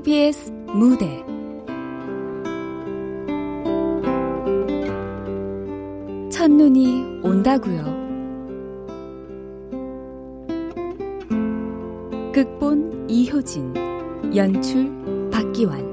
KBS 무대 첫눈이 온다고요. 극본 이효진 연출 박기환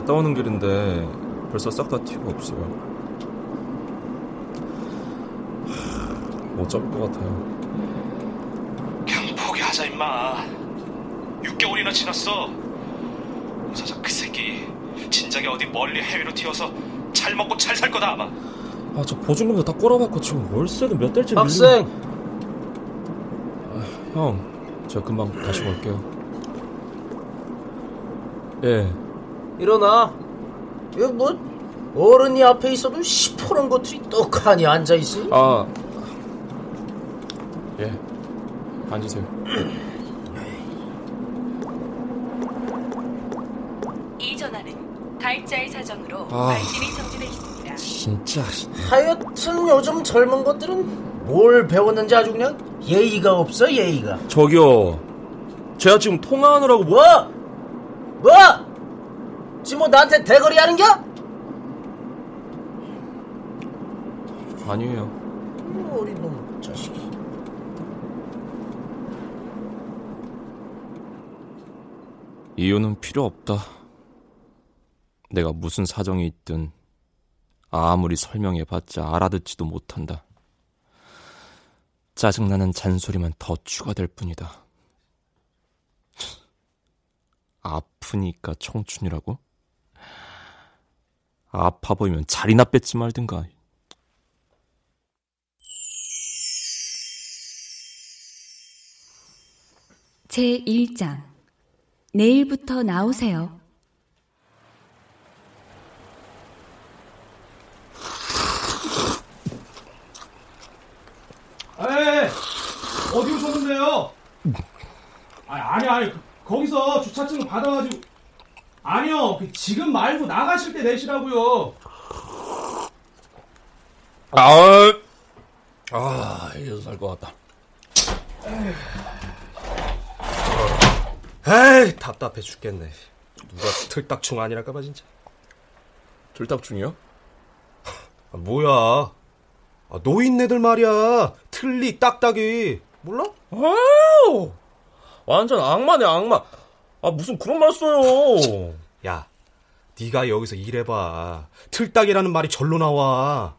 갔다 오는 길인데 벌써 싹다 티가 없어요. 못 잡을 것 같아요. 그냥 포기하자 임마 6개월이나 지났어 우사장 그 새끼 진작에 어디 멀리 해외로 튀어서 잘 먹고 잘 살 거다 아마 아, 저 보증금도 다 꼬라박고 지금 월세도 몇 달째 학생 아, 형, 제가 금방 다시 올게요. 예. 일어나 이거 뭐 어른이 앞에 있어도 시퍼런 것들이 떡하니 앉아 있어 아. 예. 앉으세요. 이 전화는 가입자의 사정으로 아. 발신이 정지돼 있습니다. 진짜. 하여튼 요즘 젊은 것들은 뭘 배웠는지 아주 그냥 예의가 없어 예의가 저기요. 제가 지금 통화하느라고 뭐. 뭐? 나한테 대거리 하는 겨? 아니에요. 어린 놈 자식이 이유는 필요 없다. 내가 무슨 사정이 있든 아무리 설명해봤자 알아듣지도 못한다. 짜증나는 잔소리만 더 추가될 뿐이다. 아프니까 청춘이라고? 아파 보이면 자리나 뺏지 말든가. 제 1장 내일부터 나오세요. 에이, 어디 오셨는데요? 아니, 아니, 아니, 그- 거기서 주차증 받아가지고. 아니요, 그 지금 말고 나가실 때 내시라고요. 아, 아, 이래서 살 것 같다. 에이 답답해 죽겠네 누가 틀딱충 아니랄까봐 진짜 들딱중이요? 아, 뭐야 아, 노인네들 말이야 틀니 딱딱이 몰라? 와우! 완전 악마네, 악마. 아, 무슨 그런 말 써요. 야 네가 여기서 일해봐 틀딱이라는 말이 절로 나와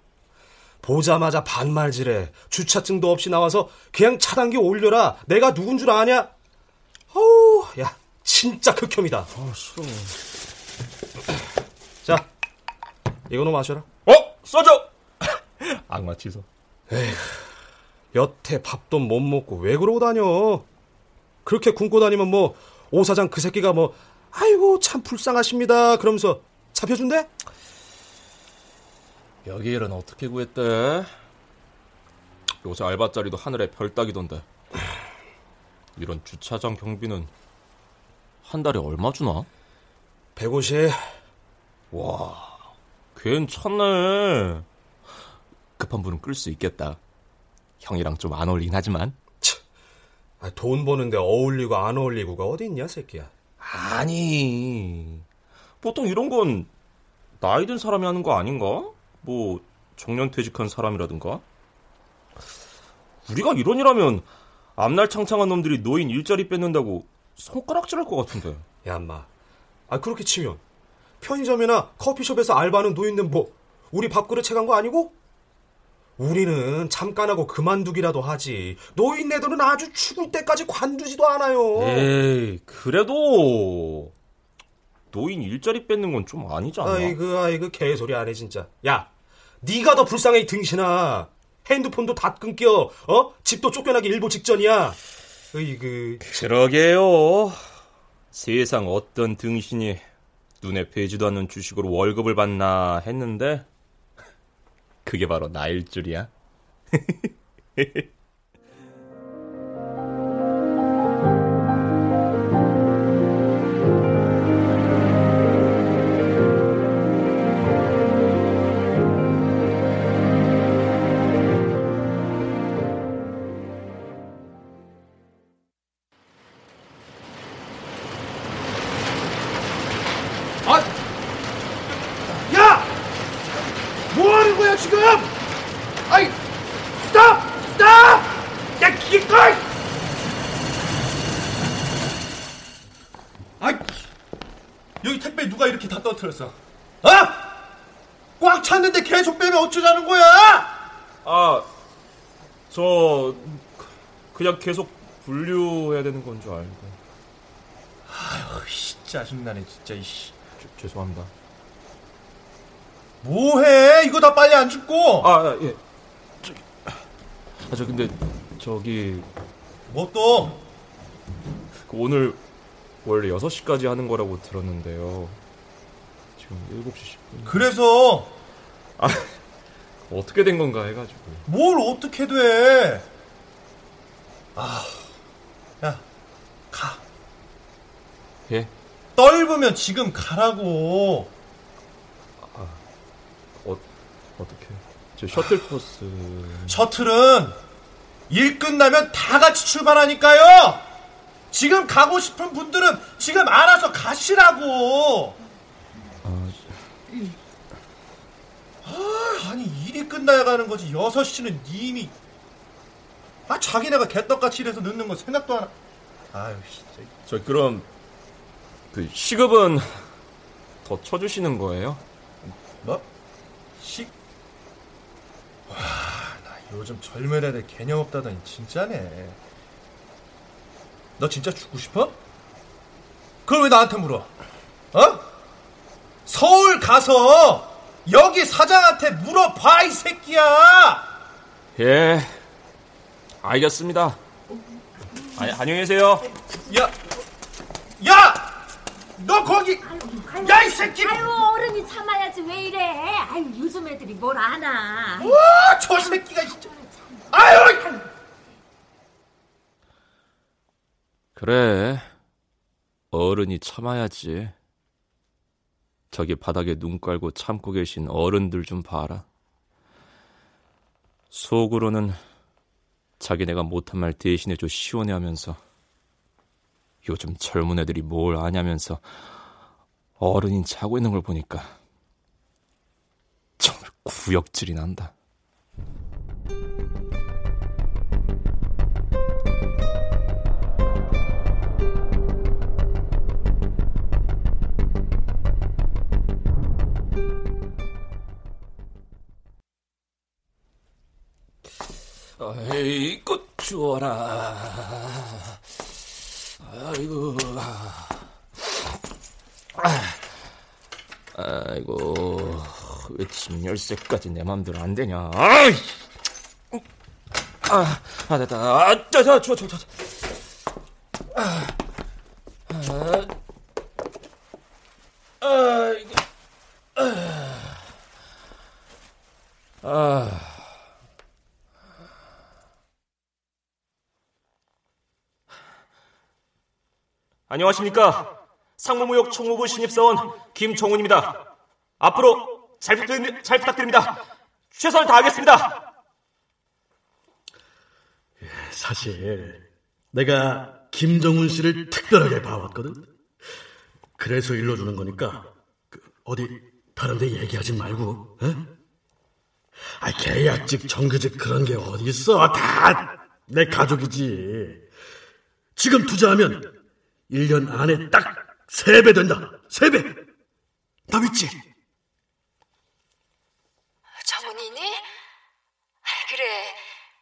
보자마자 반말질해 주차증도 없이 나와서 그냥 차단기 올려라 내가 누군 줄 아냐? 어우 야 진짜 극혐이다 아, 싫어. 자 이거너 마셔라 어? 써줘! 악마 취소. 여태 밥도 못 먹고 왜 그러고 다녀? 그렇게 굶고 다니면 뭐 오 사장 그 새끼가 뭐 아이고 참 불쌍하십니다 그러면서 잡혀준대? 여기 일은 어떻게 구했대? 요새 알바자리도 하늘에 별 따기던데. 이런 주차장 경비는 한 달에 얼마 주나? 150 와, 괜찮네. 급한 불은 끌 수 있겠다. 형이랑 좀 안 어울리긴 하지만. 아, 돈 버는데 어울리고 안 어울리고가 어디 있냐 새끼야 아니, 보통 이런 건 나이 든 사람이 하는 거 아닌가? 뭐, 정년 퇴직한 사람이라든가? 우리가 이런 일하면 앞날 창창한 놈들이 노인 일자리 뺏는다고 손가락질할 것 같은데. 야 인마 아 그렇게 치면 편의점이나 커피숍에서 알바하는 노인들 뭐 우리 밥그릇 채간 거 아니고? 우리는 잠깐하고 그만두기라도 하지. 노인네들은 아주 죽을 때까지 관두지도 않아요. 에이, 그래도 노인 일자리 뺏는 건 좀 아니지 않나? 아이고 아이고 개소리 안 해 진짜. 야 네가 더 불쌍해 이 등신아. 핸드폰도 다 끊겨. 어? 집도 쫓겨나기 일보 직전이야. 으이그 그러게요. 세상 어떤 등신이 눈에 뵈지도 않는 주식으로 월급을 받나 했는데 그게 바로 나일 줄이야. 계속 분류해야 되는 건 줄 알고. 씨, 짜증나네, 진짜, 이씨. 저, 죄송합니다. 뭐해? 이거 다 빨리 안 줍고. 아, 아, 예. 저기, 아, 저 근데 저기 뭐 또? 그 오늘 원래 6시까지 하는 거라고 들었는데요. 지금 7시 10분. 그래서 어떻게 된 건가 해가지고. 뭘 어떻게 돼? 아, 야, 가. 예? 떨으면 지금 가라고. 어, 어떻게? 저 셔틀버스. 셔틀은 일 끝나면 다 같이 출발하니까요. 지금 가고 싶은 분들은 지금 알아서 가시라고. 아, 아니 일이 끝나야 가는 거지. 6시는 이미 아 자기네가 개떡같이 일해서 늦는 거 생각도 안 하. 아유 진짜. 저 그럼 그 시급은 더 쳐주시는 거예요? 뭐? 식? 와, 나 요즘 젊은 애들 개념 없다더니 진짜네. 너 진짜 죽고 싶어? 그걸 왜 나한테 물어? 어? 서울 가서 여기 사장한테 물어봐 이 새끼야. 예. 알겠습니다. 아, 안녕히 계세요. 야, 야, 너 거기, 야 이 새끼. 아유 어른이 참아야지 왜 이래 아유 요즘 애들이 뭘 아나 와, 저 새끼가 진짜. 아유. 그래. 어른이 참아야지. 저기 바닥에 눈 깔고 참고 계신 어른들 좀 봐라. 속으로는 자기네가 못한 말 대신해줘 시원해 하면서 요즘 젊은 애들이 뭘 아냐면서 어른인 자고 있는 걸 보니까 정말 구역질이 난다. 아이고 추워라. 아이고. 아이고 왜 집 열쇠까지 내 맘대로 안 되냐? 아이. 아, 아 됐다. 아, 자, 자, 추워. 아, 아, 아, 이거, 아, 아. 안녕하십니까. 상무무역 총무부 신입사원 김종훈입니다. 앞으로 잘, 부탁드립니다. 잘 부탁드립니다. 최선을 다하겠습니다. 사실 내가 김정훈 씨를 특별하게 봐왔거든. 그래서 일러주는 거니까 그, 어디 다른데 얘기하지 말고. 에? 아 계약직, 정규직 그런 게 어디 있어? 다 내 가족이지. 지금 투자하면 1년 안에 딱 3배 된다. 3배. 나 믿지? 정훈이니? 아, 그래,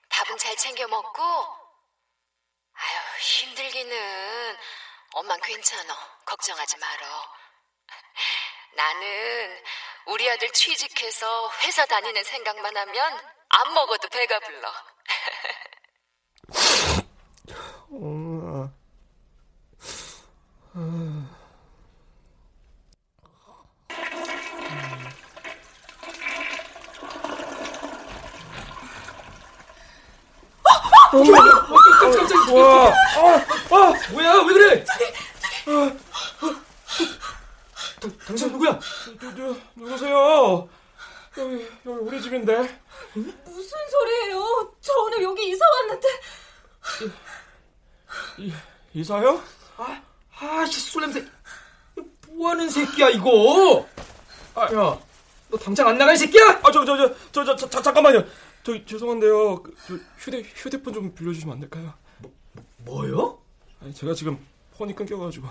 밥은 잘 챙겨 먹고? 아유, 힘들기는. 엄만 괜찮아. 걱정하지 말어. 나는 우리 아들 취직해서 회사 다니는 생각만 하면 안 먹어도 배가 불러. 깜짝 깜짝 와, 아, 아, 뭐야, 왜 그래? 아, 아, 당 신 누구야? 누, 누, 누구세요? 여기, 여기 우리 집인데. 무슨 소리예요 저 오늘 여기 이사 왔는데 이, 이 사요? 아, 아, 술 냄새. 뭐 하는 새끼야, 이거? 아, 야, 너 당장 안이 새끼야? 아, 저, 저, 저, 저, 저, 저, 저 잠깐만요. 저, 죄송한데요. 그, 저 휴대, 휴대폰 좀 빌려주시면 안 될까요? 뭐요? 아니, 제가 지금 폰이 끊겨가지고.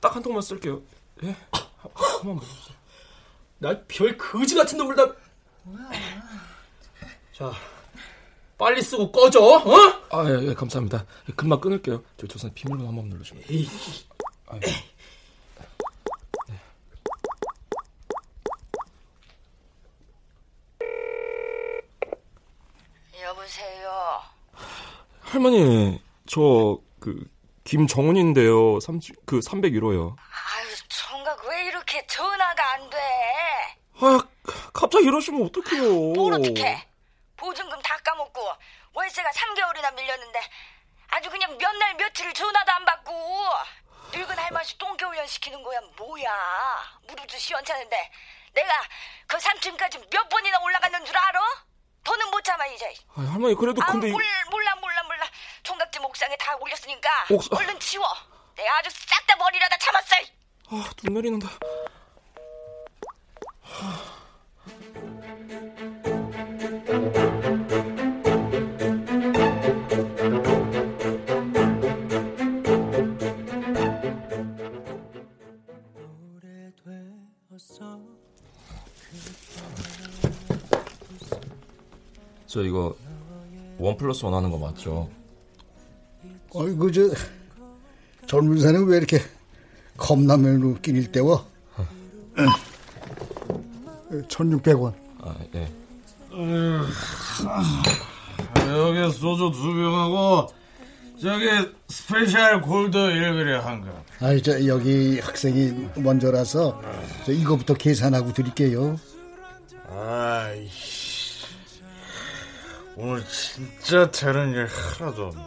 딱 한 통만 쓸게요. 예? 나별 거지 같은 놈을 다. 자, 빨리 쓰고 꺼져. 어? 아, 예, 예, 감사합니다. 금방 끊을게요. 저 조선 비밀번호 한번 눌러주면. 에이. 아, 여보세요. 할머니, 저 그 김정훈인데요. 30, 그 301호요. 아유, 총각 왜 이렇게 전화가 안 돼? 아, 갑자기 이러시면 어떡해요. 뭘 어떡해? 보증금 다 까먹고 월세가 3개월이나 밀렸는데 아주 그냥 몇 날 며칠을 전화도 안 받고 늙은 할머니 똥개훈련 시키는 거야 뭐야 무릎도 시원찮은데 내가 그 3층까지 몇 번이나 올라갔는 줄 알아? 더는 못 참아 이제. 아, 할머니 그래도 아 근데 이- 몰, 몰라 몰라 몰라. 총각집 옥상에 다 올렸으니까 옥상- 얼른 치워. 내가 아주 싹 다 버리려다 참았어. 아, 눈 내리는다. 저 이거 one plus one 하는 거 맞죠? 어이구 저 젊은 사람이 왜 이렇게 컵라면으로 끼니를 때워? 1600원 아, 예. 여기 소주 두 병하고 저기 스페셜 골드 1그레 한 갑. 아이 저 여기 학생이 먼저라서 저 이거부터 계산하고 드릴게요 아이씨. 오늘 진짜 되는 일 하나도 없네.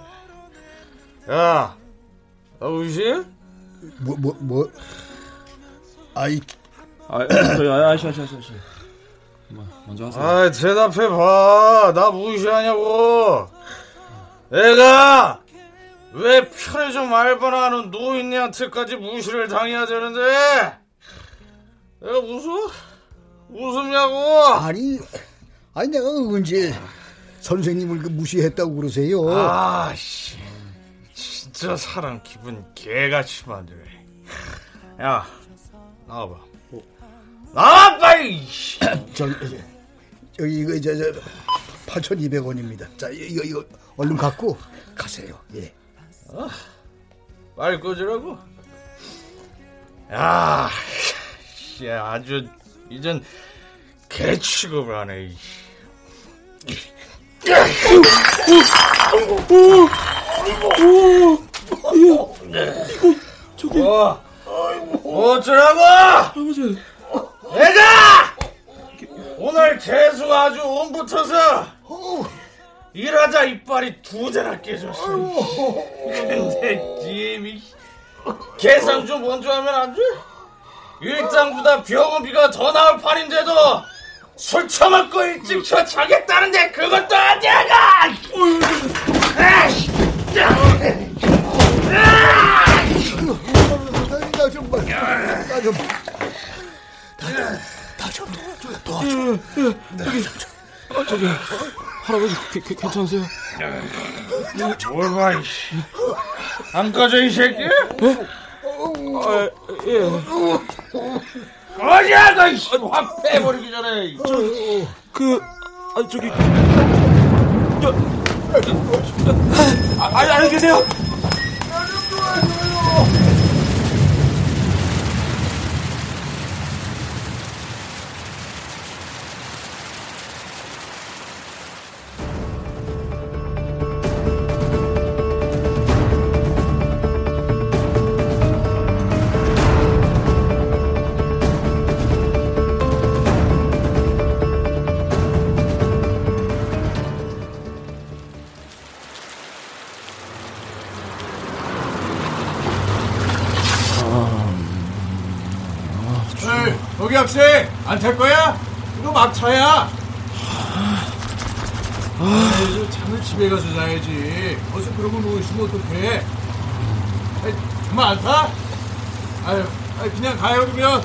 야, 나 우시? 뭐뭐 뭐 아이 아, 저희 아저씨, 아저씨, 아저씨. 뭐, 먼저 하세요. 아, 대답해 봐. 나 무시하냐고. 내가 왜 편의점 알바나 하는 노인네한테까지 무시를 당해야 되는데? 내가 웃어? 웃음냐고? 아니 아니 내가 언제 선생님을 그 무시했다고 그러세요? 아씨, 진짜 사람 기분 개같이 만드네. 야, 나와봐. 나와 빨리. 저기 여기 이거 저저 8,200원입니다. 자 이거 이거 얼른 갖고 가세요. 예. 어? 빨리 꺼지라고. 야, 씨, 아주 이젠 개 취급을 하네. 이. 이거, 저기. 어, 어쩌라고? 아버지. 내가 오늘 재수 아주 온 붙어서 일하자 이빨이 두 대나 깨졌어. 근데 님이 계산 좀 먼저 하면 안 돼? 일당보다 병원비가 더 나올 판인데도 술 처먹고 일찍 쳐 자겠다는데 그것도 안 돼가! 에이씨! 나좀 봐. 나좀 나좀 도와줘. 여기, 아, 저기, 할아버지, 게, 게, 괜찮으세요? 뭘 봐, 이씨. 안 꺼져, 이 새끼? 아, 예. 꺼져, 너, 이씨. 확 빼버리기 전에. 저, 그, 아, 저기, 저, 아, 아니, 안녕히 계세요. 에이, 거기 학생 안 탈 거야? 이거 막차야. 아, 이제 잠을 집에 가서 자야지. 어서 그러고 누워 있으면 어떡해? 아이, 정말 안 타? 아유, 아이, 그냥 가요 그러면.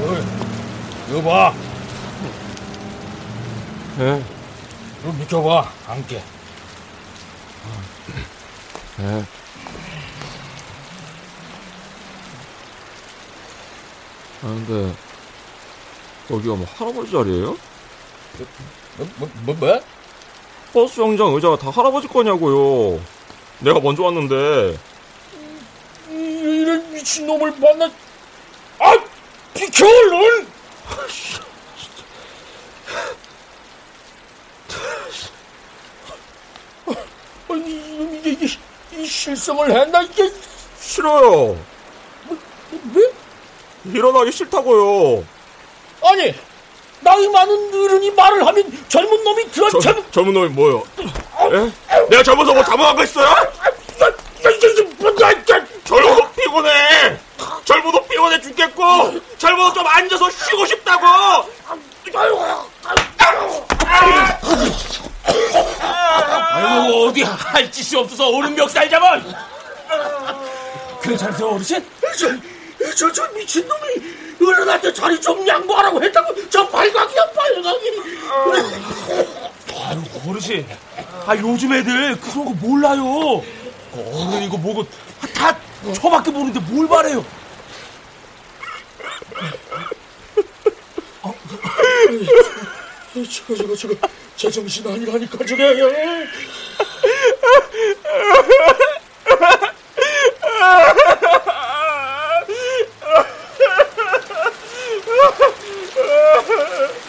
어이, 이거 봐. 예. 줘봐, 함께. 네. 아, 근데, 여기가 뭐 할아버지 자리예요? 뭐, 뭐, 뭐, 뭐? 버스 정장 의자가 다 할아버지 거냐고요. 내가 먼저 왔는데. 이런 미친놈을 만나. 아! 비켜, 얼른! 아니, 이게, 이게, 이 실성을 했나, 이게. 싫어요. 왜? 일어나기 싫다고요. 아니, 나이 많은 어른이 말을 하면 젊은 놈이 들어, 저, 젊은, 젊은 놈이 뭐요? 예? 내가 젊어서 뭐거 있어요? 젊어도 피곤해. 젊어도 피곤해 죽겠고, 젊어도 좀 앉아서 쉬고 싶다고. 아이고, 어디 할 짓이 없어서 어른 멱살 잡아! 괜찮으세요, 어르신? 저, 저, 저 미친놈이 어른한테 자리 좀 양보하라고 했다고 저 발각이야, 발각이! 아유, 어르신. 아, 요즘 애들 그런 거 몰라요. 어른이고 뭐고 다 저밖에 모르는데 뭘 말해요? 저거 저거 저거 제정신 아니라니까 저게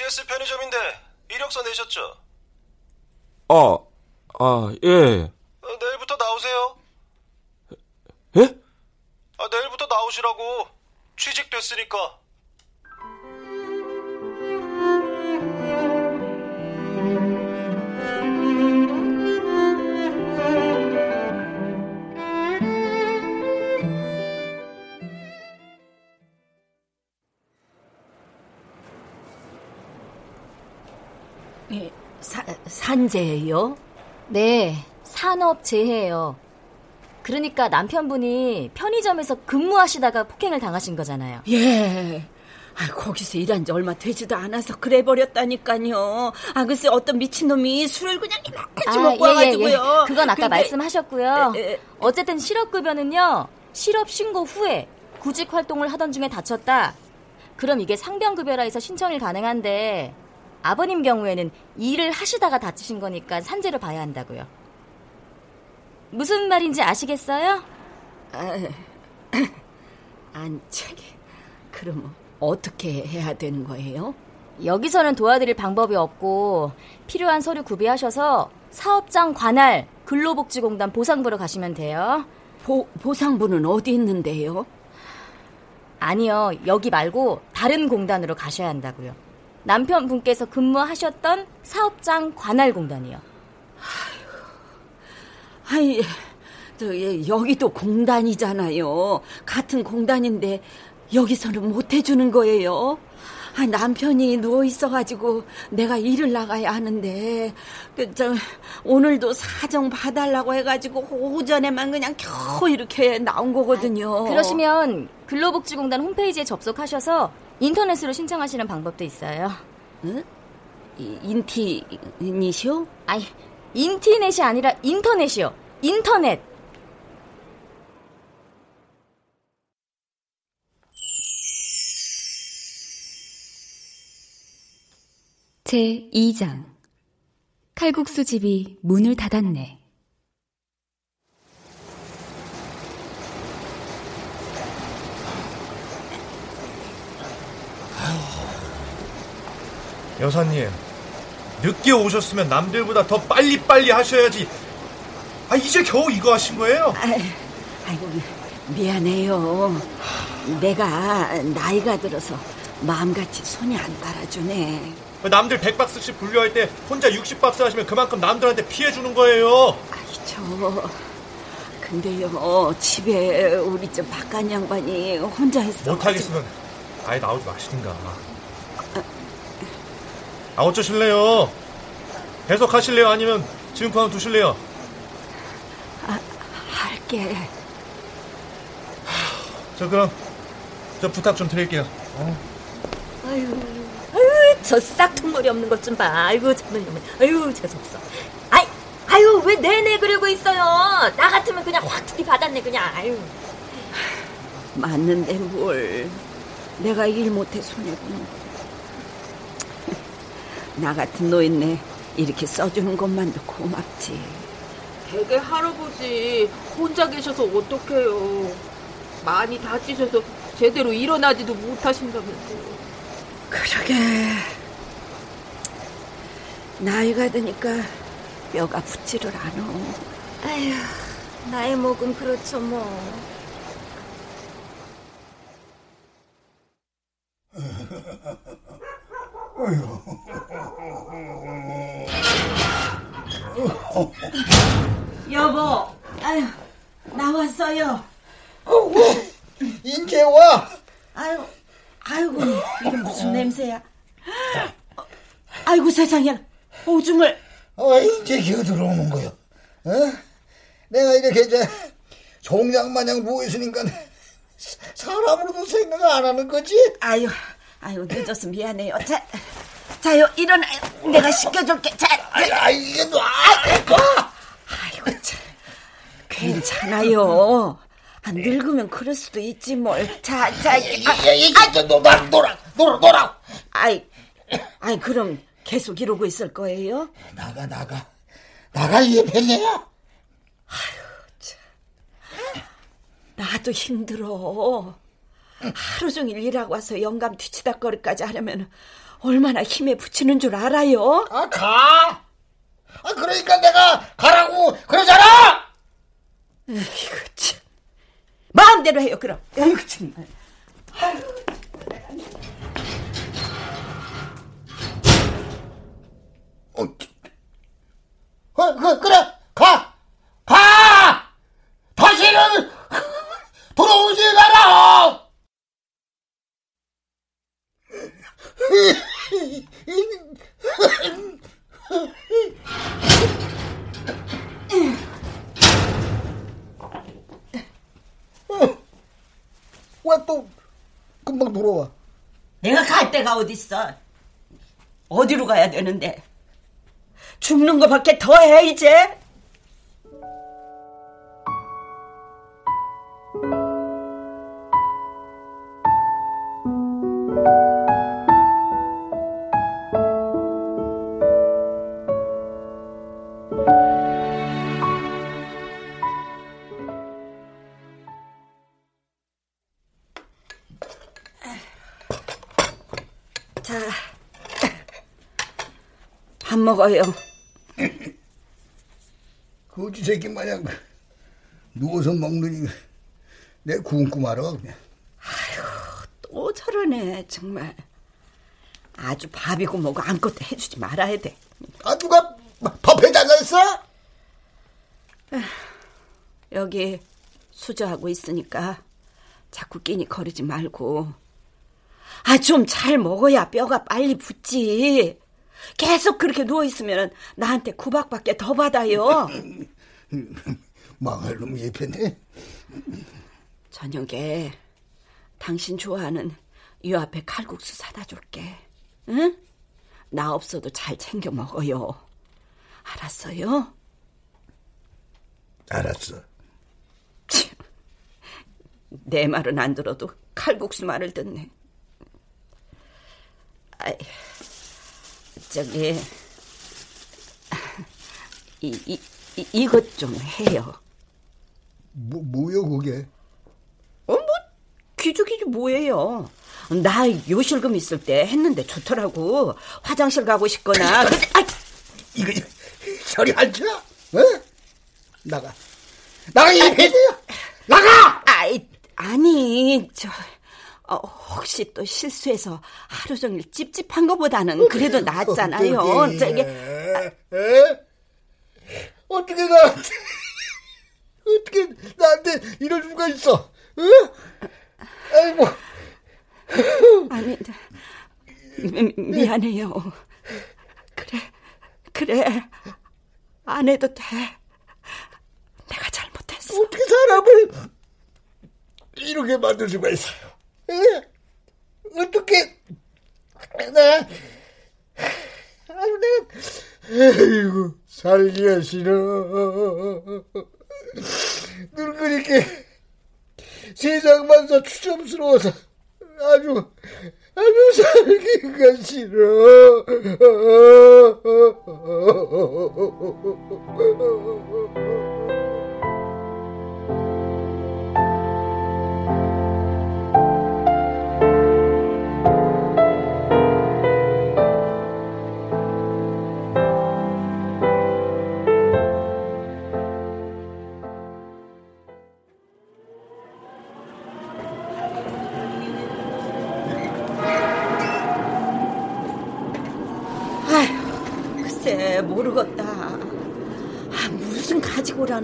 CS 편의점인데 이력서 내셨죠? 아, 아, 예. 어, 내일부터 나오세요. 예? 아, 내일부터 나오시라고. 취직됐으니까. 산재예요? 네, 산업재해예요. 그러니까 남편분이 편의점에서 근무하시다가 폭행을 당하신 거잖아요. 예. 아, 거기서 일한 지 얼마 되지도 않아서 그래 버렸다니까요. 아, 글쎄 어떤 미친놈이 술을 그냥 이만까지 먹고 와가지고요. 예, 그건 아까 근데- 말씀하셨고요. 에, 에. 어쨌든 실업급여는요, 실업 신고 후에 구직 활동을 하던 중에 다쳤다. 그럼 이게 상병급여라 해서 신청이 가능한데, 아버님 경우에는 일을 하시다가 다치신 거니까 산재를 봐야 한다고요. 무슨 말인지 아시겠어요? 아, 안 저기 그럼 어떻게 해야 되는 거예요? 여기서는 도와드릴 방법이 없고 필요한 서류 구비하셔서 사업장 관할 근로복지공단 보상부로 가시면 돼요. 보, 보상부는 어디 있는데요? 아니요, 여기 말고 다른 공단으로 가셔야 한다고요. 남편분께서 근무하셨던 사업장 관할 공단이요. 아이, 저, 예, 여기도 공단이잖아요. 같은 공단인데 여기서는 못 해주는 거예요. 아, 남편이 누워 있어가지고 내가 일을 나가야 하는데 그, 저, 오늘도 사정 봐달라고 해가지고 오전에만 그냥 겨우 이렇게 나온 거거든요. 그러시면 근로복지공단 홈페이지에 접속하셔서 인터넷으로 신청하시는 방법도 있어요. 응? 이- 인티니쇼? 아니, 인티넷이 아니라 인터넷이요. 인터넷. 제 2장 칼국수 집이 문을 닫았네. 여사님, 늦게 오셨으면 남들보다 더 빨리빨리 하셔야지. 아, 이제 겨우 이거 하신 거예요? 아 이고 미안해요. 내가 나이가 들어서 마음같이 손이 안 따라주네. 남들 100박스씩 분류할 때 혼자 60박스 하시면 그만큼 남들한테 피해 주는 거예요. 저, 그, 근데요 집에 우리 저 박간 양반이 혼자 있어. 못하겠으면 아예 나오지 마시든가. 아 어쩌실래요? 계속 하실래요? 아니면 지금 그만 두실래요? 아, 할게. 저 그럼 저 부탁 좀 드릴게요. 아유, 아유, 저 싹퉁머리 없는 것 좀 봐. 아이고, 참는 놈. 아유, 재수없어. 아이, 아유, 왜 내내 그러고 있어요? 나 같으면 그냥 확 들이받았네, 그냥. 아유. 맞는데 뭘. 내가 일 못해 손해보는 거. 나 같은 노인네 이렇게 써주는 것만도 고맙지. 되게 할아버지 혼자 계셔서 어떡해요. 많이 다치셔서 제대로 일어나지도 못하신다면서요. 그러게. 나이가 드니까 뼈가 붙지를 않아. 아휴, 나이 먹은 그렇죠, 뭐. 여보, 아유, 나왔어요. 인제 와. 아유, 아이고, 이게 무슨 냄새야? 아이고 세상에, 오줌을. 어, 이제 기어 들어오는 거요. 어? 내가 이렇게 이제 종양 마냥 누워 있으니까 사람으로도 생각 안 하는 거지? 아유, 아유 늦어서 미안해요. 자, 자요 일어나요. 내가 씻겨줄게. 자, 아이, 아이 이게 놔. 아이고 참, 괜찮아요. 안 늙으면 그럴 수도 있지 뭘. 자, 자, 아, 이게 놀아, 놀아, 놀아, 놀아. 아이, 아이 그럼 계속 이러고 있을 거예요? 나가, 나가, 나가 이게 편이야. 나도 힘들어. 하루 종일 일하고 와서 영감 뒤치다거리까지 하려면 얼마나 힘에 부치는 줄 알아요? 아, 가! 아, 그러니까 내가 가라고 그러잖아! 이거 참. 마음대로 해요, 그럼. 아이고, 정말. 어, 어, 그, 그래, 가! 가! 다시는 돌아오지 마라! 왜 또 금방 돌아와? 내가 갈 데가 어딨어? 어디로 가야 되는데? 죽는 거밖에 더 해, 이제? 자, 밥 먹어요. 거지 새끼 마냥 누워서 먹느니 내 말아 그냥. 또 저러네, 정말. 아주 밥이고 뭐고 아무것도 해주지 말아야 돼. 아, 누가 밥 해달라 했어? 여기 수저하고 있으니까 자꾸 끼니 거리지 말고. 아, 좀 잘 먹어야 뼈가 빨리 붙지. 계속 그렇게 누워있으면 나한테 구박밖에 더 받아요. 망할 놈 예편해. 저녁에 당신 좋아하는 이 앞에 칼국수 사다 줄게. 응? 나 없어도 잘 챙겨 먹어요. 알았어요? 알았어. 내 말은 안 들어도 칼국수 말을 듣네. 아이, 저기 이, 이, 이 이것 좀 해요. 뭐 뭐요 그게? 어, 뭐 귀죽이지 뭐예요. 나 요실금 있을 때 했는데 좋더라고. 화장실 가고 싶거나. 근데, 아, 이거 저리 앉아. 어? 나가. 나가 이 패드야. 나가. 아이 아니 저 어, 혹시 또 실수해서 하루 종일 찝찝한 것보다는 그래도 낫잖아요. 저기 에? 어떻게 나한테 어떻게 누가 있어? 응? 아이고. 아니, 미, 미안해요. 그래, 그래. 안 해도 돼. 내가 잘못했어. 어떻게 사람을 이렇게 만들 수가 있어요? 에? 어떻게 나 아유 내가 아이고 살기가 싫어. 늙으니까 세상만사 추점스러워서 아주 아주 살기가 싫어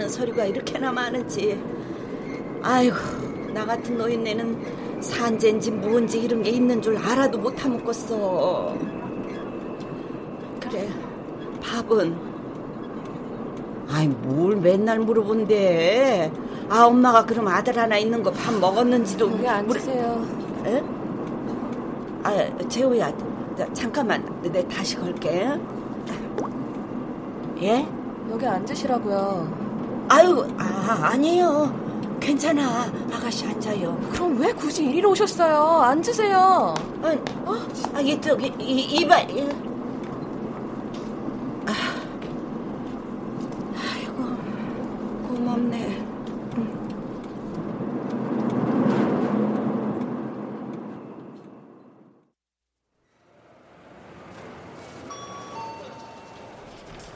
오라는 서류가 이렇게나 많은지. 아이고, 나 같은 노인네는 산재인지 뭔지 이런 게 있는 줄 알아도 못 타먹겠어. 그래, 밥은? 아이, 뭘 맨날 물어본대. 아, 엄마가 그럼 아들 하나 있는 거 밥 먹었는지도. 여기 앉으세요. 에? 아, 재호야, 자, 잠깐만, 내 다시 걸게. 예? 여기 앉으시라고요. 아유, 아, 아니에요. 괜찮아. 아가씨 앉아요. 그럼 왜 굳이 이리로 오셨어요? 앉으세요. 아, 어? 아, 이, 저기, 이, 이발. 이. 아, 아이고, 고맙네.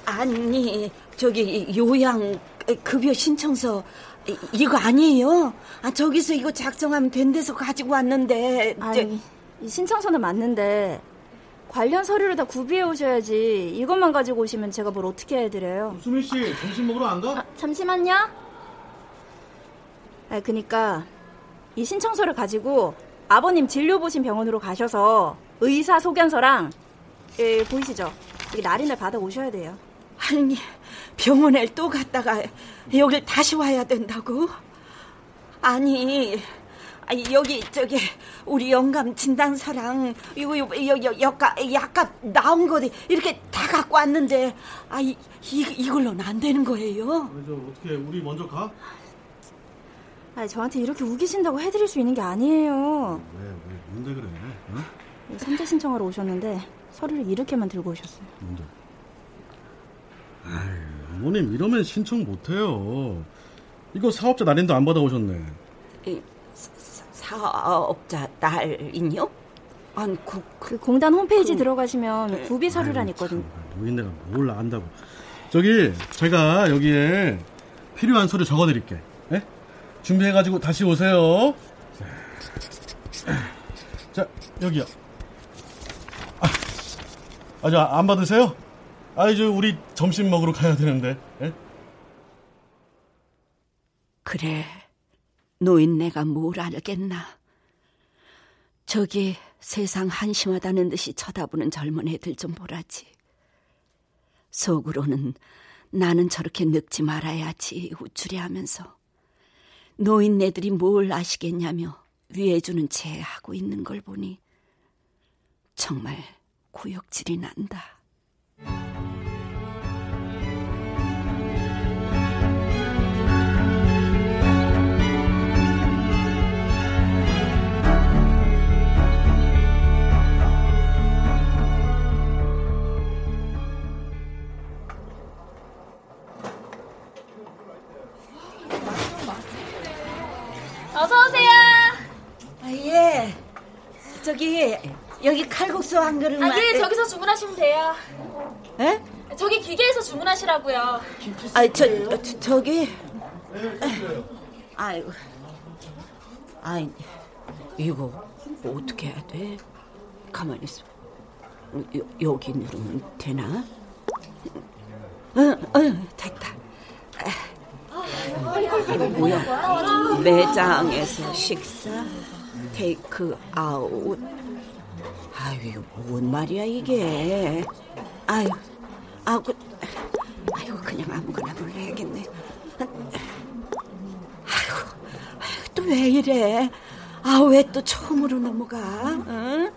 아니, 저기 요양 급여 신청서 이- 이거 아니에요? 아 저기서 이거 작성하면 된 데서 가지고 왔는데. 아니, 이 신청서는 맞는데 관련 서류를 다 구비해 오셔야지. 이것만 가지고 오시면 제가 뭘 어떻게 해드려요? 수민 씨 점심 먹으러 안 가? 아, 잠시만요. 아, 그니까 이 신청서를 가지고 아버님 진료 보신 병원으로 가셔서 의사 소견서랑 예, 보이시죠? 여기 날인을 받아 오셔야 돼요. 아니 병원에 또 갔다가 여길 다시 와야 된다고? 아니 아니, 여기 저기 우리 영감 진단서랑 이거 약간 나온 거 이렇게 다 갖고 왔는데 아 이, 이 이걸로는 안 되는 거예요? 저 어떻게 우리 먼저 가? 아니, 저한테 이렇게 우기신다고 해드릴 수 있는 게 아니에요. 왜, 왜, 뭔데 그래? 어? 삼재 신청하러 오셨는데 서류를 이렇게만 들고 오셨어요. 뭔데? 아유, 어머님 이러면 신청 못해요. 이거 사업자 날인도 안 받아오셨네. 이, 사- 사업자 날인요? 아니 그, 그 공단 홈페이지 그- 들어가시면 구비 서류란 있거든요. 노인네가 뭘 안다고. 저기 제가 여기에 필요한 서류 적어드릴게. 예? 준비해가지고 다시 오세요. 자, 자 여기요. 아, 아주 안 받으세요? 아이 저 우리 점심 먹으러 가야 되는데. 예? 그래 노인네가 뭘 알겠나? 저기 세상 한심하다는 듯이 쳐다보는 젊은 애들 좀 보라지. 속으로는 나는 저렇게 늙지 말아야지 우쭐해하면서 노인네들이 뭘 아시겠냐며 위해주는 채 하고 있는 걸 보니 정말 구역질이 난다. 저기 여기 칼국수 한 그릇만. 아, 예, 저기서 주문하시면 돼요. 에? 저기 기계에서 주문하시라고요. 아, 저, 저 저기. 아이고. 아이, 이거 어떻게 해야 돼? 가만히 있어. 여, 여기 누르면 되나? 응, 응, 됐다. 뭐야? 매장에서 식사, 테이크 아웃. 아유, 뭔 말이야 이게? 아유, 그, 아유, 그냥 아무거나 놀래야겠네. 아유, 아유, 또 왜 이래? 아, 왜 또 처음으로 넘어가? 응?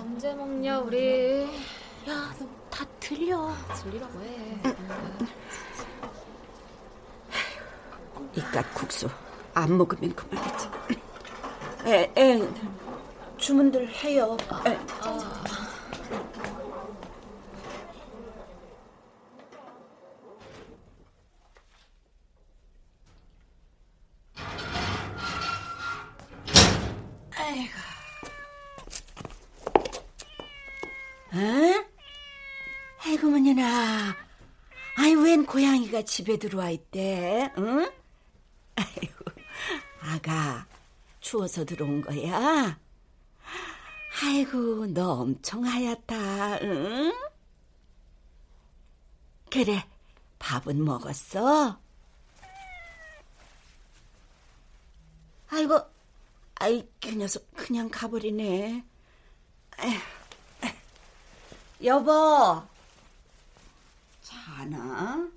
언제 먹냐 우리? 야, 너 다 들려. 들리라고 해. 이깟 국수 안 먹으면 그만이지. 에, 에, 주문들 해요. 에. 아이고. 어? 아이고, 뭐냐나. 아이, 웬 고양이가 집에 들어와 있대, 응? 아이고, 아가, 추워서 들어온 거야? 아이고, 너 엄청 하얗다, 응? 그래, 밥은 먹었어? 아이고, 아이, 그 녀석 그냥 가버리네. 여보, 자나?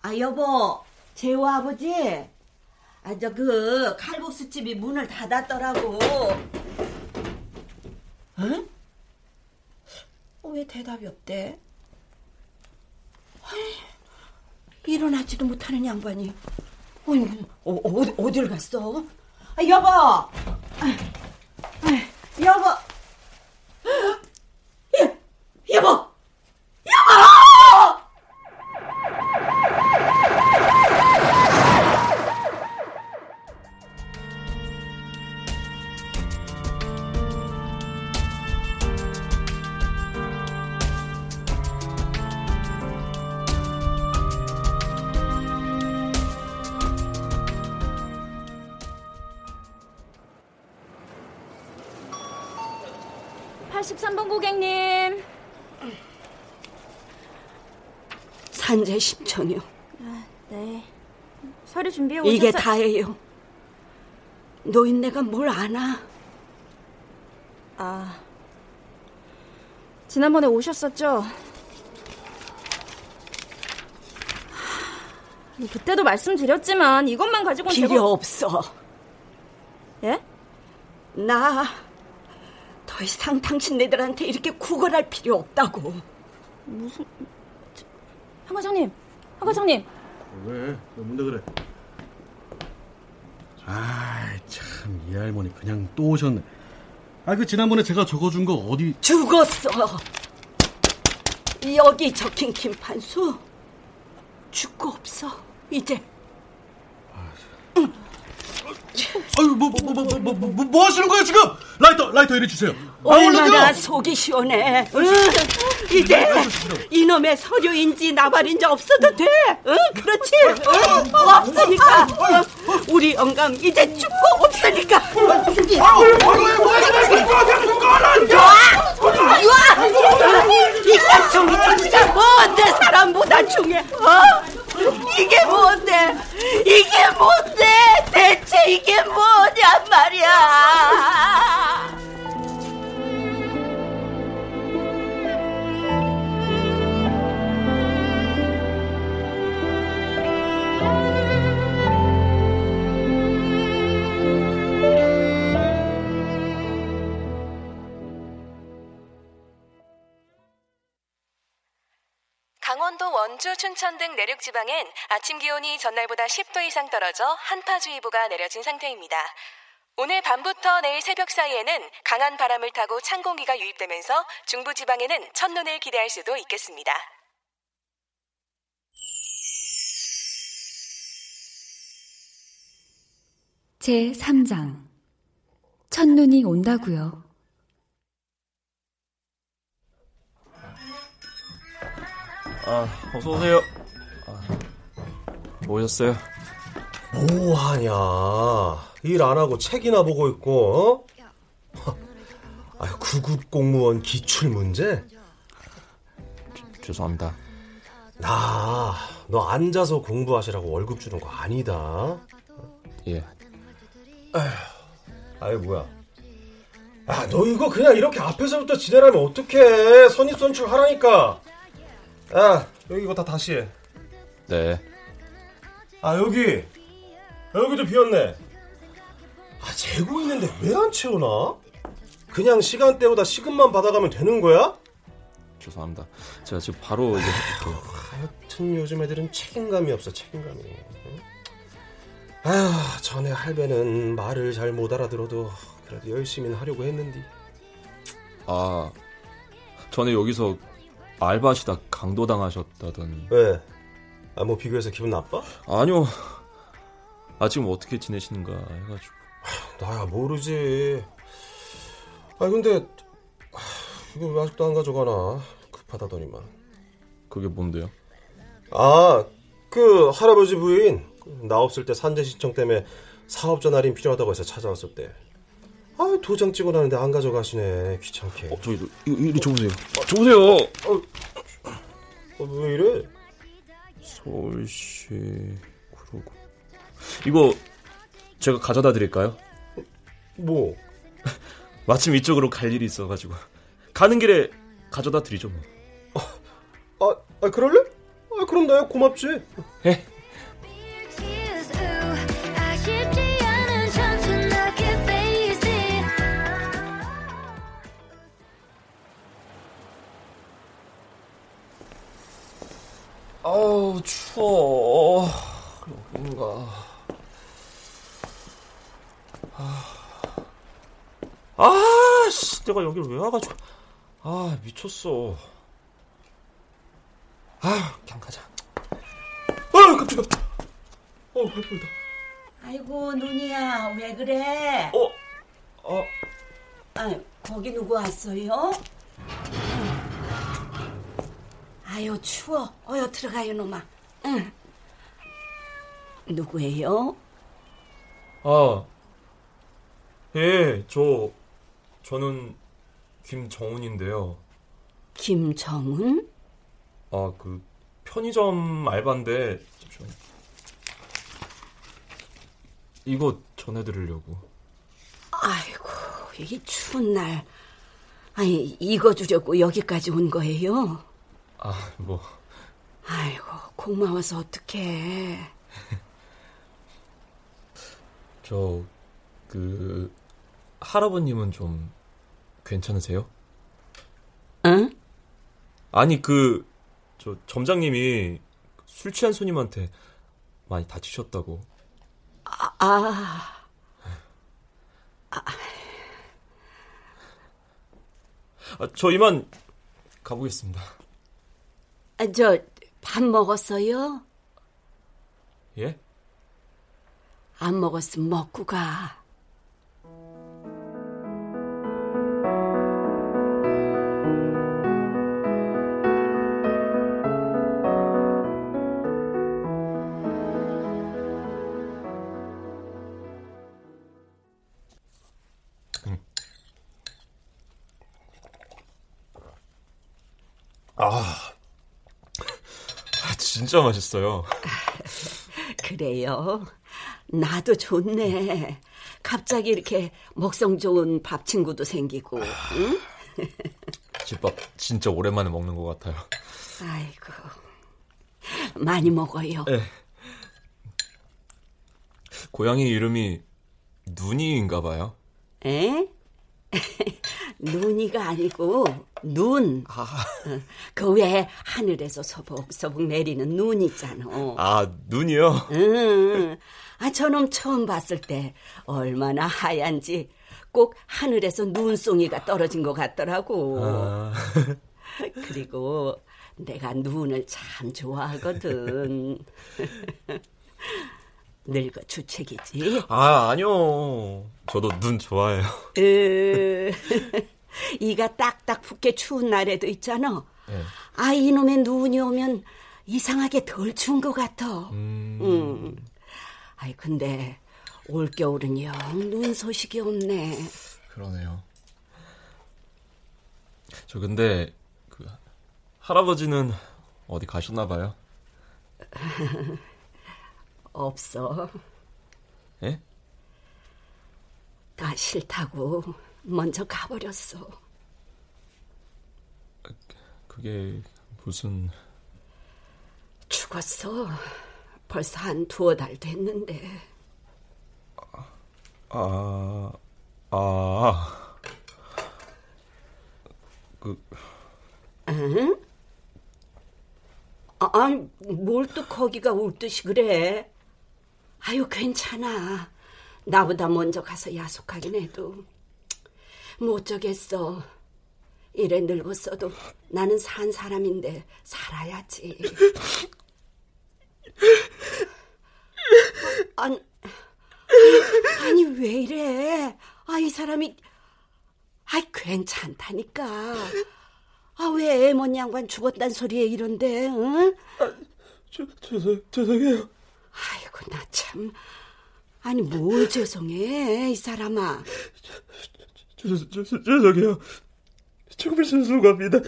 아, 여보, 재호 아버지? 아, 저, 그, 칼국수 집이 문을 닫았더라고. 응? 어, 왜 대답이 없대? 아이, 일어나지도 못하는 양반이. 어이, 어, 어디, 어딜 갔어? 아, 여보! 아, 아, 여보! 여, 여보! 여보! 산재 신청이요. 아, 네. 서류 준비해 이게 오셨어. 다예요. 노인네가 뭘 아나? 아. 지난번에 오셨었죠? 하, 그때도 말씀드렸지만 이것만 가지고는 필요 제법- 없어. 예? 나 더 이상 당신네들한테 이렇게 구걸할 필요 없다고. 무슨 저, 한 과장님, 한 과장님. 왜? 너 뭔데 그래? 아이 참이 할머니 그냥 또 오셨네. 아 그 지난번에 제가 적어준 거 어디? 죽었어. 여기 적힌 김판수 죽고 없어. 이제 아유 뭐뭐 뭐 뭐 뭐 뭐 뭐 하시는 거예요 지금? 라이터 라이터 이리 주세요. 아, 얼마나! 속이 시원해. 응? 이제 이놈의 서류인지 나발인지 없어도 돼. 응? 그렇지? 응? 없으니까. 응? 우리 영감 이제 죽고 없으니까. 종이 종이가 뭔데 사람보다 중해? 어? 이게 뭔데? 이게 뭔데? 대체 이게 뭐냔 말이야. 강원도, 원주, 춘천 등 내륙 지방엔 아침 기온이 전날보다 10도 이상 떨어져 한파주의보가 내려진 상태입니다. 오늘 밤부터 내일 새벽 사이에는 강한 바람을 타고 찬 공기가 유입되면서 중부 지방에는 첫눈을 기대할 수도 있겠습니다. 제 3장 첫눈이 온다고요. 아, 어서 오세요. 아, 오셨어요? 뭐하냐. 일 안 하고 책이나 보고 있고, 어? 아유, 구급 공무원 기출 문제? 죄송합니다. 나, 너 앉아서 공부하시라고 월급 주는 거 아니다. 예. 아휴, 아이 뭐야. 아, 너 이거 그냥 이렇게 앞에서부터 지내라면 어떡해. 선입선출 하라니까. 아, 여기 이거 다 다시 해. 네. 아, 여기. 여기도 비었네. 아, 재고 있는데 왜 안 채우나? 그냥 시간 때우다 시급만 받아가면 되는 거야? 죄송합니다. 제가 지금 바로 이제 할게요. 하여튼 요즘 애들은 책임감이 없어, 책임감이. 응? 아휴, 전에 할배는 말을 잘 못 알아들어도 그래도 열심히 하려고 했는데. 아, 전에 여기서 알바하시다 강도당하셨다던. 왜? 아, 뭐 비교해서 기분 나빠? 아니요. 아, 지금 어떻게 지내시는가 해가지고. 나야 모르지. 아, 근데 이거 왜 아직도 안 가져가나? 급하다더니만. 그게 뭔데요? 아, 그 할아버지 부인 나 없을 때 산재 신청 때문에 사업자 날인 필요하다고 해서 찾아왔을 때. 아, 도장 찍어놨는데 안 가져가시네. 귀찮게. 어, 저기 이거 이리 줘보세요. 줘보세요. 어, 어, 왜 이래? 서울시 그러고 이거 제가 가져다 드릴까요? 뭐? 마침 이쪽으로 갈 일이 있어가지고 가는 길에 가져다 드리죠 뭐. 아, 아 그럴래? 아, 그럼 나야 고맙지. 예. 여기를 왜 와가지고 아 미쳤어 아 그냥 가자 아 깜짝이야 어 깜짝이야 아이고 눈이야 왜 그래? 어? 어? 아 거기 누구 왔어요? 아유 추워 어여 들어가요 놈아 응. 누구예요? 아, 예, 저, 저는 김정훈인데요. 김정훈? 아, 그, 편의점 알바인데, 잠시만요. 이거 전해드리려고. 아이고 이 추운 날 아니 이거 주려고 여기까지 온 거예요? 아, 뭐. 아이고 고마워서 어떡해 저, 그, 할아버님은 좀 괜찮으세요? 응? 아니, 그, 저, 점장님이 술 취한 손님한테 많이 다치셨다고. 아, 아. 아, 저 이만 가보겠습니다. 아, 저밥 먹었어요? 예? 안 먹었으면 먹고 가. 진짜 맛있어요. 그래요. 나도 좋네. 갑자기 이렇게 먹성 좋은 밥 친구도 생기고. 응? 집밥 진짜 오랜만에 먹는 것 같아요. 아이고. 많이 먹어요. 네. 고양이 이름이 눈이인가 봐요. 에? 눈이가 아니고 눈. 그 외에 하늘에서 서복서복 내리는 눈 있잖아. 아, 눈이요? 응. 아, 저놈 처음 봤을 때 얼마나 하얀지 꼭 하늘에서 눈송이가 떨어진 것 같더라고. 아. 그리고 내가 눈을 참 좋아하거든. 늙어 주책이지. 아, 아니요. 저도 눈 좋아해요. 으, 이가 딱딱 붓게 추운 날에도 있잖아. 네. 아, 이놈의 눈이 오면 이상하게 덜 추운 것 같아. 음. 음. 아이, 근데 올겨울은 영 눈 소식이 없네. 그러네요. 저 근데 그 할아버지는 어디 가셨나 봐요. 없어. 예? 다 싫다고 먼저 가버렸어. 그게 무슨 죽었어. 벌써 한 두어 달 됐는데. 아, 아, 그, 응? 아, 뭘 또 거기가 울듯이 그래? 아유, 괜찮아. 나보다 먼저 가서 야속하긴 해도. 못 저겠어. 이래 늙었어도 나는 산 사람인데 살아야지. 아니, 아니 왜 이래? 아 이 사람이 아 괜찮다니까. 아 왜 애먼 양반 죽었단 소리에 이런데? 응? 아, 저, 죄송 죄송해요. 아이고 나 참. 아니 뭘 죄송해 이 사람아. 죄송해요. 정말 죄송합니다.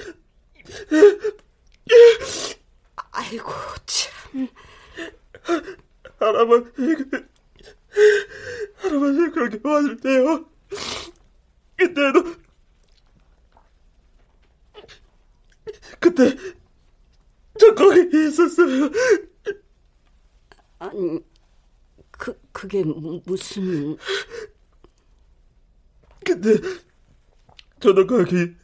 아이고 참. 할아버지, 할아버지 그렇게 왔을 때요. 그때도 그때 저 거기 있었어요. 아니 그 그게 무슨? 근데 저도 거기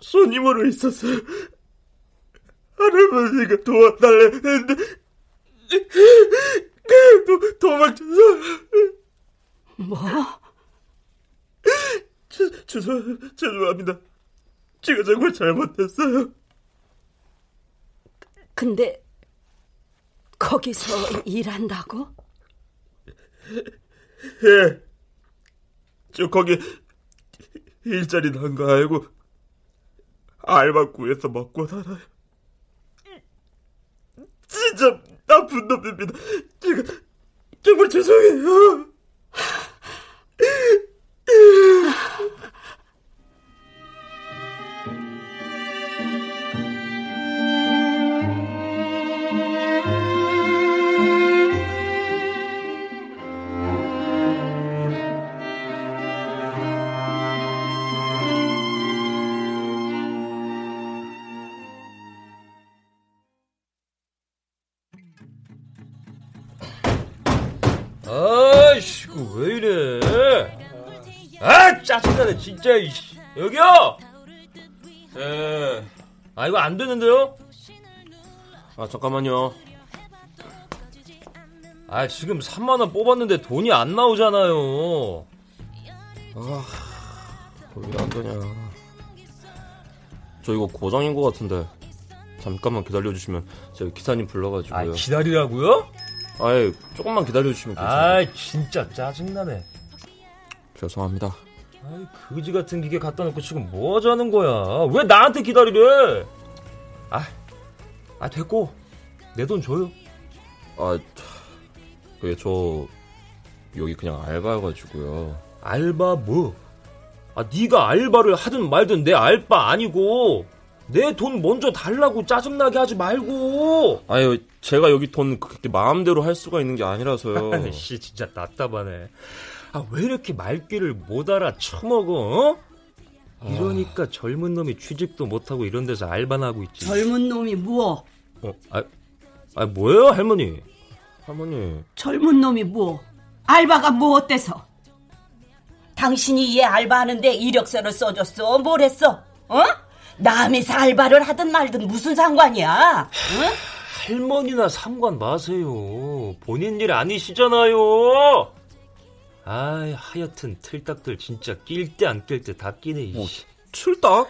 손님으로 있었어요. 할아버지가 도와달래 했는데 그냥 도, 도망쳐서 뭐? 죄, 죄송, 죄송합니다. 제가 정말 잘못했어요. 근데 거기서 일한다고? 예. 저 거기 일자리 난 거 알고 알바 구해서 먹고 살아요. 진짜 나쁜 놈입니다. 제가 정말 죄송해요. 아이씨, 왜 이래? 아, 짜증나네, 진짜, 이씨. 여기요! 예. 아, 이거 안 되는데요? 아, 잠깐만요. 아, 지금 3만원 뽑았는데 돈이 안 나오잖아요. 아, 왜안 되냐. 저 이거 고장인 것 같은데. 잠깐만 기다려주시면 제가 기사님 불러가지고요. 아, 기다리라고요? 아예 조금만 기다려주시면 괜찮아요. 아, 진짜 짜증나네. 죄송합니다. 아이, 그지 같은 기계 갖다 놓고 지금 뭐 하자는 거야? 왜 나한테 기다리래? 아, 아, 됐고. 내 돈 줘요. 아, 그게 저 여기 그냥 알바여가지고요. 알바 뭐? 아, 네가 알바를 하든 말든 내 알바 아니고 내 돈 먼저 달라고 짜증나게 하지 말고. 아유, 제가 여기 돈 그렇게 마음대로 할 수가 있는 게 아니라서요. 아씨, 진짜 답답하네. 아, 왜 이렇게 말귀를 못 알아 처먹어? 어? 이러니까 젊은 놈이 취직도 못하고 이런 데서 알바나 하고 있지. 젊은 놈이 뭐? 어, 아, 아 뭐예요, 할머니? 할머니. 젊은 놈이 뭐? 알바가 뭐 어때서? 당신이 얘 알바하는데 이력서를 써줬어? 뭘 했어? 어? 남에서 알바를 하든 말든 무슨 상관이야? 응? 할머니나 상관 마세요. 본인 일 아니시잖아요. 아, 하여튼 틀딱들 진짜 낄 때 안 낄 때 다 끼네. 뭐, 틀딱?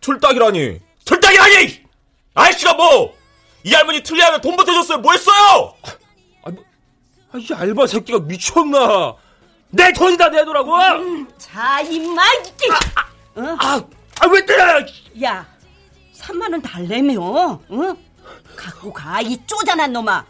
틀딱이라니? 틀딱이라니! 아저씨가 뭐! 이 할머니 틀리하면 돈 보태줬어요. 뭐 했어요? 아, 뭐, 아, 이 알바 새끼가 미쳤나? 내 돈이다 내놓으라고! 음, 자, 임마! 아, 아, 아, 아, 왜 때려! 야, 3만원 달래며, 응? 갖고 가, 이 쪼잔한 놈아.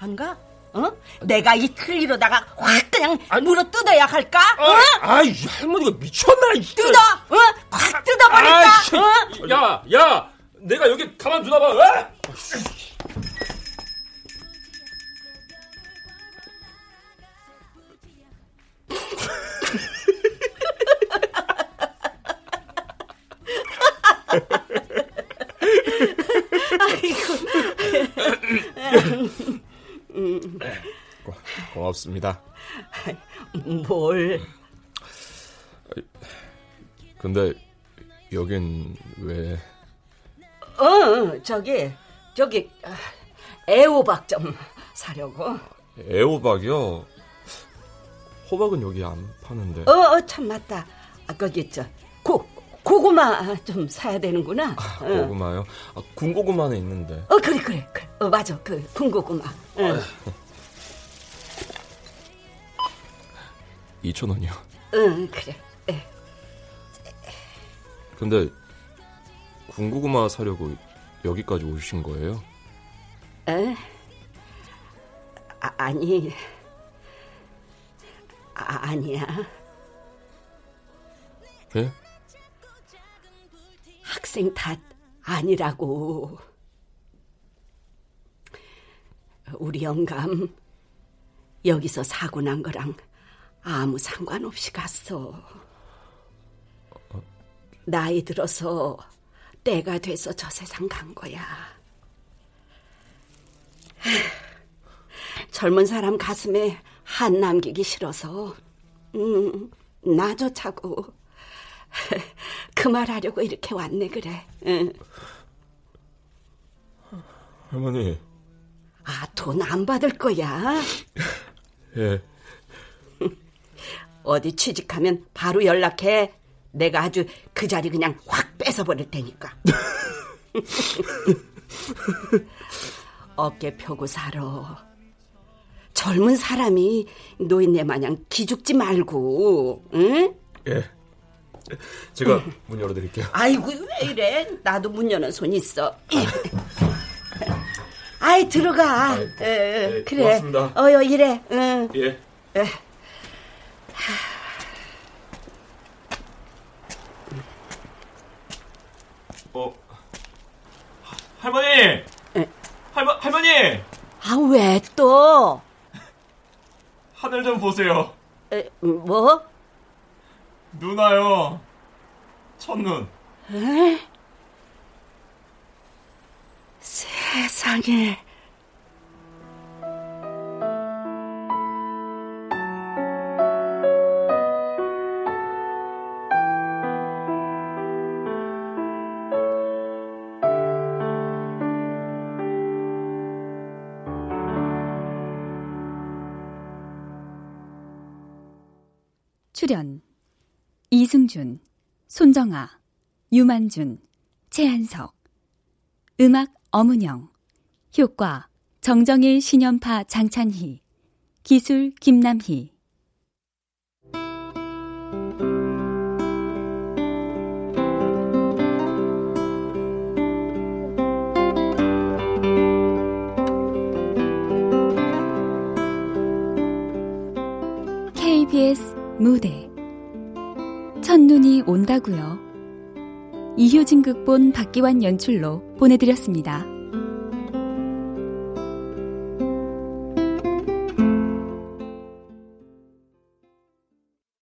안 가? 어? 내가 이 틀리로다가 확 그냥 물어 뜯어야 할까? 어? 아, 이 할머니가 미쳤나? 뜯어, 어? 확 뜯어버릴까? 아, 야, 야, 내가 여기 가만 두나 봐. 어? 고, 고맙습니다. 뭘? 근데 여긴 왜? 어, 저기, 저기, 아, 애호박 좀 사려고. 애호박이요? 호박은 여기 안 파는데. 어, 어, 참 맞다. 아, 거기 저 고, 고구마 좀 사야 되는구나. 아, 어. 고구마요? 아, 군고구마는 있는데. 어, 그래, 그래, 그래. 어, 맞아. 그 군고구마. 응. 2천 원이요. 응, 그래. 예. 근데 군고구마 사려고 여기까지 오신 거예요? 에? 아, 아니. 아, 아니야. 예? 학생 탓 아니라고. 우리 영감 여기서 사고 난 거랑 아무 상관없이 갔어. 나이 들어서 때가 돼서 저 세상 간 거야. 젊은 사람 가슴에 한 남기기 싫어서 음, 나조차고 그 말 하려고 이렇게 왔네 그래. 응. 할머니. 아, 돈 안 받을 거야. 예. 어디 취직하면 바로 연락해. 내가 아주 그 자리 그냥 확 뺏어버릴 테니까. 어깨 펴고 살아. 젊은 사람이 노인네 마냥 기죽지 말고, 응? 예. 제가 문 열어드릴게요. 아이고 왜 이래? 나도 문 여는 손 있어. 아이 들어가. 아이, 에, 네, 그래. 고맙습니다. 어여 이래. 응. 예. 에. 어. 할머니! 할머, 할머니! 아 왜 또? 하늘 좀 보세요. 에, 뭐? 누나요. 첫눈. 에? 세상에. 이승준, 손정아, 유만준, 최한석. 음악 엄은영. 효과 정정일 신연파 장찬희. 기술 김남희. 무대 첫눈이 온다고요. 이효진 극본 박기환 연출로 보내드렸습니다.